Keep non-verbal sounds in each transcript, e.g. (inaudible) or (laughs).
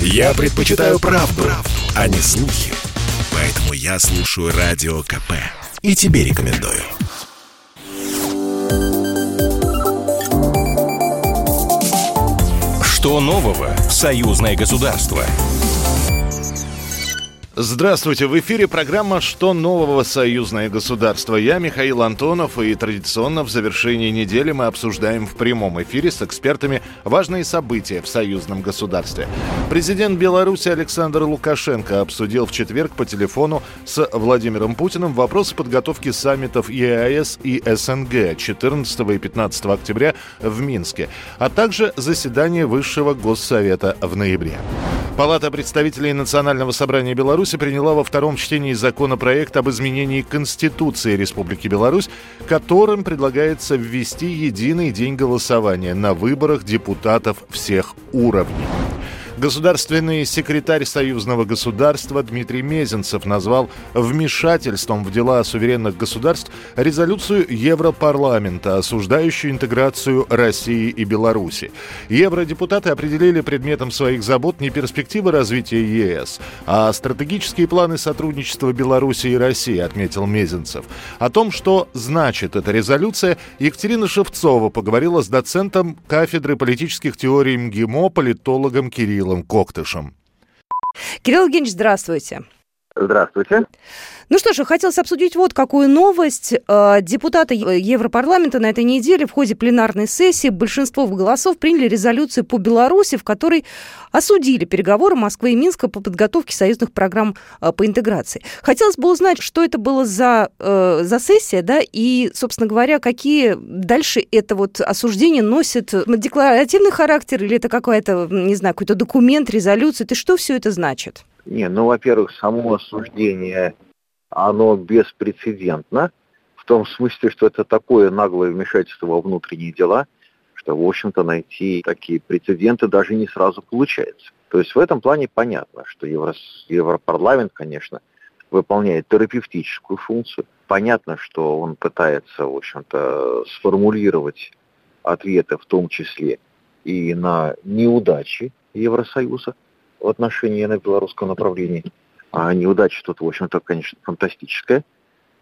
Я предпочитаю правду, правду, а не слухи. Поэтому я слушаю Радио КП. И тебе рекомендую. Что нового в союзное государство? Здравствуйте, в эфире программа «Что нового союзное государство». Я Михаил Антонов, и традиционно в завершении недели мы обсуждаем в прямом эфире с экспертами важные события в союзном государстве. Президент Беларуси Александр Лукашенко обсудил в четверг по телефону с Владимиром Путиным вопросы подготовки саммитов ЕАЭС и СНГ 14 и 15 октября в Минске, а также заседание Высшего Госсовета в ноябре. Палата представителей Национального собрания Беларуси приняла во втором чтении законопроект об изменении Конституции Республики Беларусь, которым предлагается ввести единый день голосования на выборах депутатов всех уровней. Государственный секретарь союзного государства Дмитрий Мезенцев назвал вмешательством в дела суверенных государств резолюцию Европарламента, осуждающую интеграцию России и Беларуси. Евродепутаты определили предметом своих забот не перспективы развития ЕС, а стратегические планы сотрудничества Беларуси и России, отметил Мезенцев. О том, что значит эта резолюция, Екатерина Шевцова поговорила с доцентом кафедры политических теорий МГИМО, политологом Кириллом Кириллом Коктышем. Кирилл Евгеньевич, здравствуйте. Здравствуйте. Ну что ж, хотелось обсудить вот какую новость. Э, депутаты Европарламента на этой неделе в ходе пленарной сессии большинство голосов приняли резолюцию по Беларуси, в которой осудили переговоры Москвы и Минска по подготовке союзных программ э, по интеграции. Хотелось бы узнать, что это было за, э, за сессия, да, и, собственно говоря, какие дальше это вот осуждение носит декларативный характер или это какой-то, не знаю, какой-то документ, резолюция, и что все это значит? Не, ну, во-первых, само осуждение, оно беспрецедентно, в том смысле, что это такое наглое вмешательство во внутренние дела, что, в общем-то, найти такие прецеденты даже не сразу получается. То есть в этом плане понятно, что Евро... Европарламент, конечно, выполняет терапевтическую функцию. Понятно, что он пытается, в общем-то, сформулировать ответы, в том числе и на неудачи Евросоюза в отношении белорусском направлении. А неудача тут, в общем-то, конечно, фантастическая.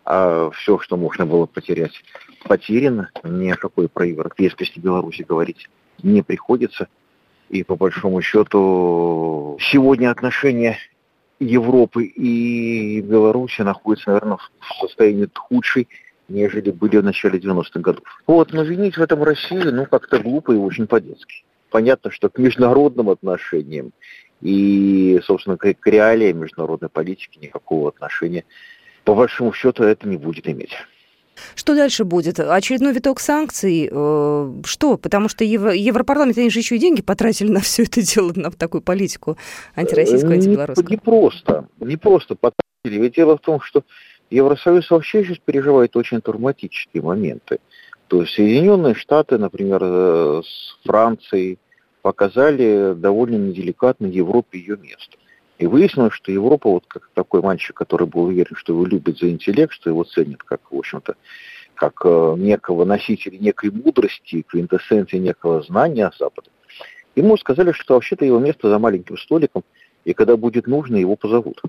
А все, что можно было потерять, потеряно. Ни о какой проевропейскости Беларуси говорить не приходится. И по большому счету сегодня отношения Европы и Беларуси находятся, наверное, в состоянии худшей, нежели были в начале 90-х годов. Вот, но винить в этом Россию, ну, как-то глупо и очень по-детски. Понятно, что к международным отношениям и, собственно, к, к реалиям международной политики никакого отношения, по большому счету, это не будет иметь. Что дальше будет? Очередной виток санкций? Э, что? Потому что Евро, Европарламент, они же еще и деньги потратили на все это дело, на такую политику антироссийскую, антибелорусскую. Не, не просто. Не просто потратили. Ведь дело в том, что Евросоюз вообще сейчас переживает очень травматические моменты. То есть Соединенные Штаты, например, э, с Францией, показали довольно неделикатно Европе ее место. И выяснилось, что Европа, вот как такой мальчик, который был уверен, что его любят за интеллект, что его ценят как, в общем-то, как э, некого носителя некой мудрости, квинтэссенции некого знания Запада, ему сказали, что вообще-то его место за маленьким столиком, и когда будет нужно, его позовут.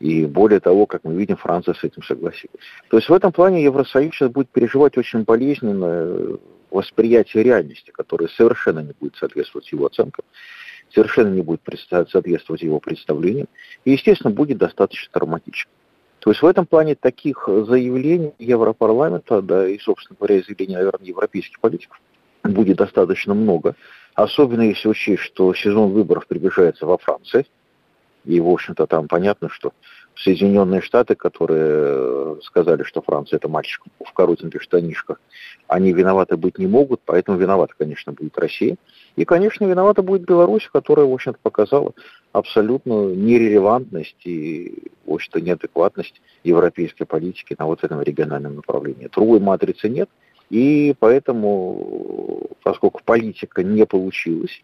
И более того, как мы видим, Франция с этим согласилась. То есть в этом плане Евросоюз сейчас будет переживать очень болезненно восприятие реальности, которое совершенно не будет соответствовать его оценкам, совершенно не будет соответствовать его представлениям, и, естественно, будет достаточно травматично. То есть в этом плане таких заявлений Европарламента, да и, собственно говоря, заявлений, наверное, европейских политиков будет достаточно много. Особенно если учесть, что сезон выборов приближается во Франции. И, в общем-то, там понятно, что Соединенные Штаты, которые сказали, что Франция это мальчик в коротеньких штанишках, они виноваты быть не могут, поэтому виновата, конечно, будет Россия. И, конечно, виновата будет Беларусь, которая, в общем-то, показала абсолютную нерелевантность и, в общем-то, неадекватность европейской политики на вот этом региональном направлении. Другой матрицы нет, и поэтому, поскольку политика не получилась,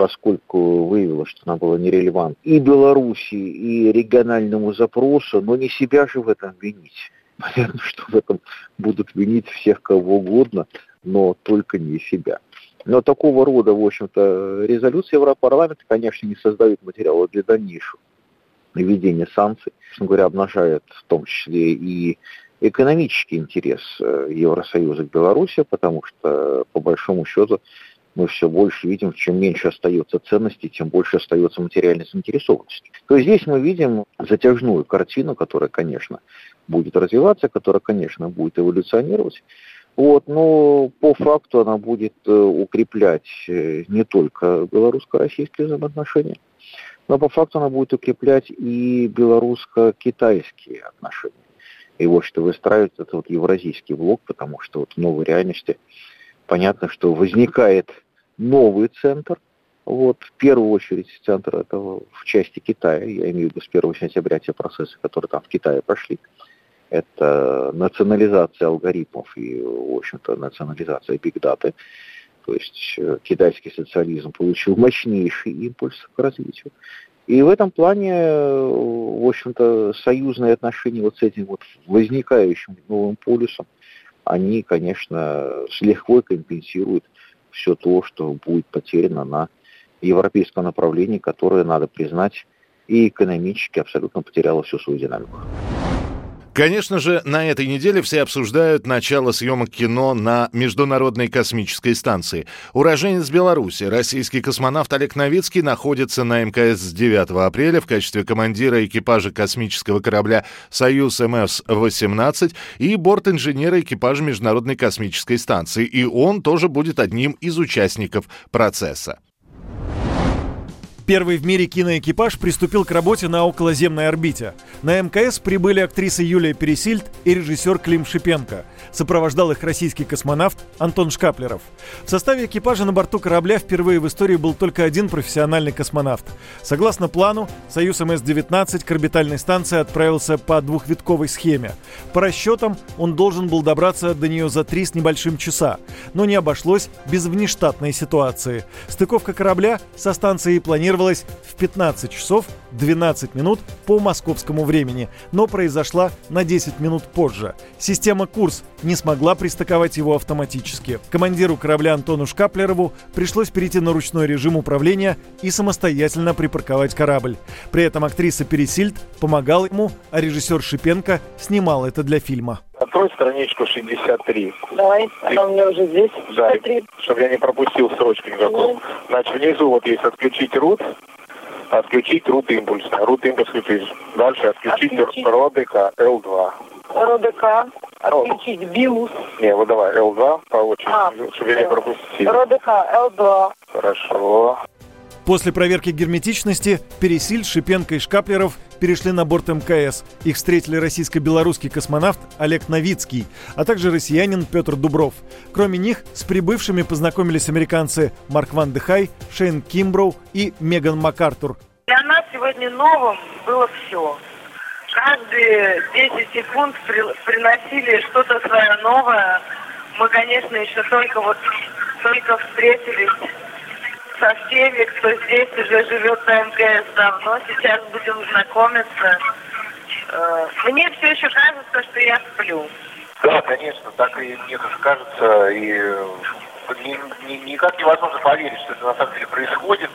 поскольку выявила, что она была нерелевантна и Беларуси, и региональному запросу, но не себя же в этом винить. (laughs) Понятно, что в этом будут винить всех кого угодно, но только не себя. Но такого рода, в общем-то, резолюции Европарламента, конечно, не создают материала для дальнейшего введения санкций. Собственно говоря, обнажает в том числе и экономический интерес э, Евросоюза к Беларуси, потому что, по большому счету, мы все больше видим, чем меньше остается ценностей, тем больше остается материальной заинтересованности. То есть здесь мы видим затяжную картину, которая, конечно, будет развиваться, которая, конечно, будет эволюционировать. Вот, но по факту она будет э, укреплять э, не только белорусско-российские взаимоотношения, но по факту она будет укреплять и белорусско-китайские отношения. И вот что выстраивает этот вот евразийский блок, потому что вот в новой реальности понятно, что возникает новый центр, вот, в первую очередь центр этого в части Китая, я имею в виду с 1 сентября те процессы, которые там в Китае прошли, это национализация алгоритмов и, в общем-то, национализация бигдаты. То есть э, китайский социализм получил мощнейший импульс к развитию. И в этом плане, э, в общем-то, союзные отношения вот с этим вот возникающим новым полюсом, они, конечно, с лихвой компенсируют все то, что будет потеряно на европейском направлении, которое, надо признать, и экономически абсолютно потеряло всю свою динамику. Конечно же, на этой неделе все обсуждают начало съемок кино на Международной космической станции. Уроженец Беларуси, российский космонавт Олег Новицкий находится на МКС с 9 апреля в качестве командира экипажа космического корабля «Союз МС-18» и борт-инженера экипажа Международной космической станции. И он тоже будет одним из участников процесса. Первый в мире киноэкипаж приступил к работе на околоземной орбите. На МКС прибыли актриса Юлия Пересильд и режиссер Клим Шипенко. Сопровождал их российский космонавт Антон Шкаплеров. В составе экипажа на борту корабля впервые в истории был только один профессиональный космонавт. Согласно плану, Союз МС-19 к орбитальной станции отправился по двухвитковой схеме. По расчетам, он должен был добраться до нее за три с небольшим часа. Но не обошлось без внештатной ситуации. Стыковка корабля со станцией планировалась планировалась в 15 часов 12 минут по московскому времени, но произошла на 10 минут позже. Система «Курс» не смогла пристыковать его автоматически. Командиру корабля Антону Шкаплерову пришлось перейти на ручной режим управления и самостоятельно припарковать корабль. При этом актриса Пересильд помогала ему, а режиссер Шипенко снимал это для фильма. Открой страничку 63. Давай, она у меня уже здесь. Да, чтобы я не пропустил строчку никакую. Значит, внизу вот есть отключить рут, отключить рут импульс. Рут импульс включить. Дальше отключить, отключить. РОДК L2. РОДК, отключить БИУС. Не, вот давай L2 по очереди, а, чтобы я не пропустил. РОДК L2. Хорошо. После проверки герметичности Пересиль, Шипенко и Шкаплеров перешли на борт МКС. Их встретили российско-белорусский космонавт Олег Новицкий, а также россиянин Петр Дубров. Кроме них, с прибывшими познакомились американцы Марк Ван Дехай, Шейн Кимброу и Меган МакАртур. Для нас сегодня новым было все. Каждые 10 секунд при, приносили что-то свое новое. Мы, конечно, еще только вот только встретились со всеми, кто здесь уже живет на МКС давно. Сейчас будем знакомиться. Э, мне все еще кажется, что я сплю. Да, конечно, так и мне тоже кажется. И э, ни, ни, никак невозможно поверить, что это на самом деле происходит.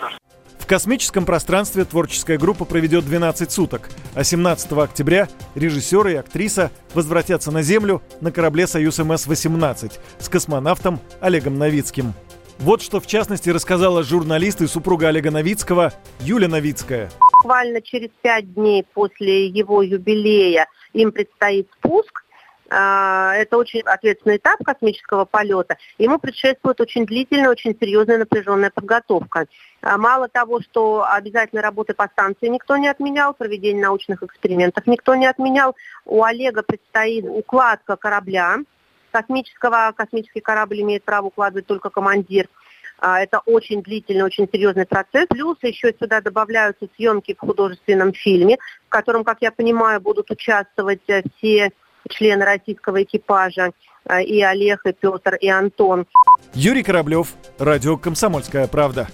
В космическом пространстве творческая группа проведет 12 суток, а 17 октября режиссеры и актриса возвратятся на Землю на корабле «Союз МС-18» с космонавтом Олегом Новицким. Вот что, в частности, рассказала журналист и супруга Олега Новицкого Юля Новицкая. Буквально через пять дней после его юбилея им предстоит спуск. А, это очень ответственный этап космического полета. Ему предшествует очень длительная, очень серьезная напряженная подготовка. А, мало того, что обязательно работы по станции никто не отменял, проведение научных экспериментов никто не отменял, у Олега предстоит укладка корабля, космического. Космический корабль имеет право укладывать только командир. А, это очень длительный, очень серьезный процесс. Плюс еще сюда добавляются съемки в художественном фильме, в котором, как я понимаю, будут участвовать э, все члены российского экипажа, э, и Олег, и Петр, и Антон. Юрий Кораблев, радио «Комсомольская правда».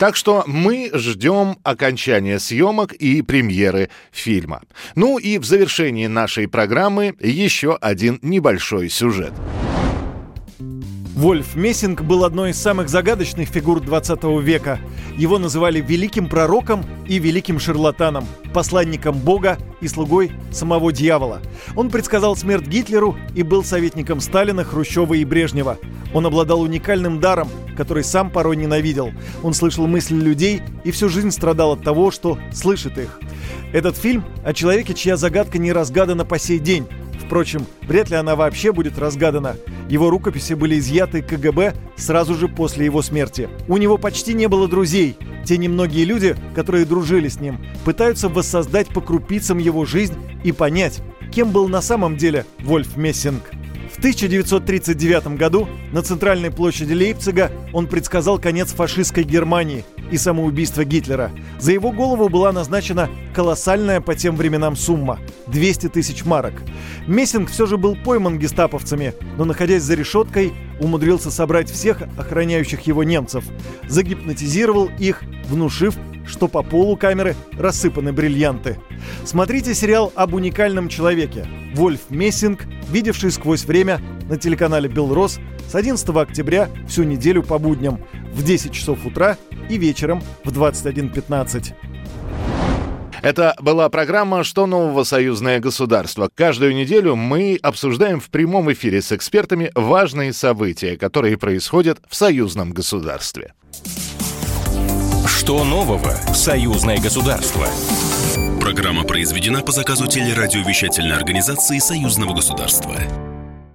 Так что мы ждем окончания съемок и премьеры фильма. Ну и в завершении нашей программы еще один небольшой сюжет. Вольф Мессинг был одной из самых загадочных фигур 20 века. Его называли великим пророком и великим шарлатаном, посланником Бога и слугой самого дьявола. Он предсказал смерть Гитлеру и был советником Сталина, Хрущева и Брежнева. Он обладал уникальным даром, который сам порой ненавидел. Он слышал мысли людей и всю жизнь страдал от того, что слышит их. Этот фильм о человеке, чья загадка не разгадана по сей день. Впрочем, вряд ли она вообще будет разгадана. Его рукописи были изъяты КГБ сразу же после его смерти. У него почти не было друзей. Те немногие люди, которые дружили с ним, пытаются воссоздать по крупицам его жизнь и понять, кем был на самом деле Вольф Мессинг. В 1939 году на центральной площади Лейпцига он предсказал конец фашистской Германии и самоубийство Гитлера. За его голову была назначена колоссальная по тем временам сумма – 200 тысяч марок. Мессинг все же был пойман гестаповцами, но, находясь за решеткой, умудрился собрать всех охраняющих его немцев, загипнотизировал их, внушив, что по полу камеры рассыпаны бриллианты. Смотрите сериал об уникальном человеке. Вольф Мессинг, видевший сквозь время на телеканале «Белрос» с 11 октября всю неделю по будням в 10 часов утра и вечером в 21.15. Это была программа «Что нового союзное государство?». Каждую неделю мы обсуждаем в прямом эфире с экспертами важные события, которые происходят в союзном государстве. Что нового в союзное государство? Программа произведена по заказу телерадиовещательной организации союзного государства.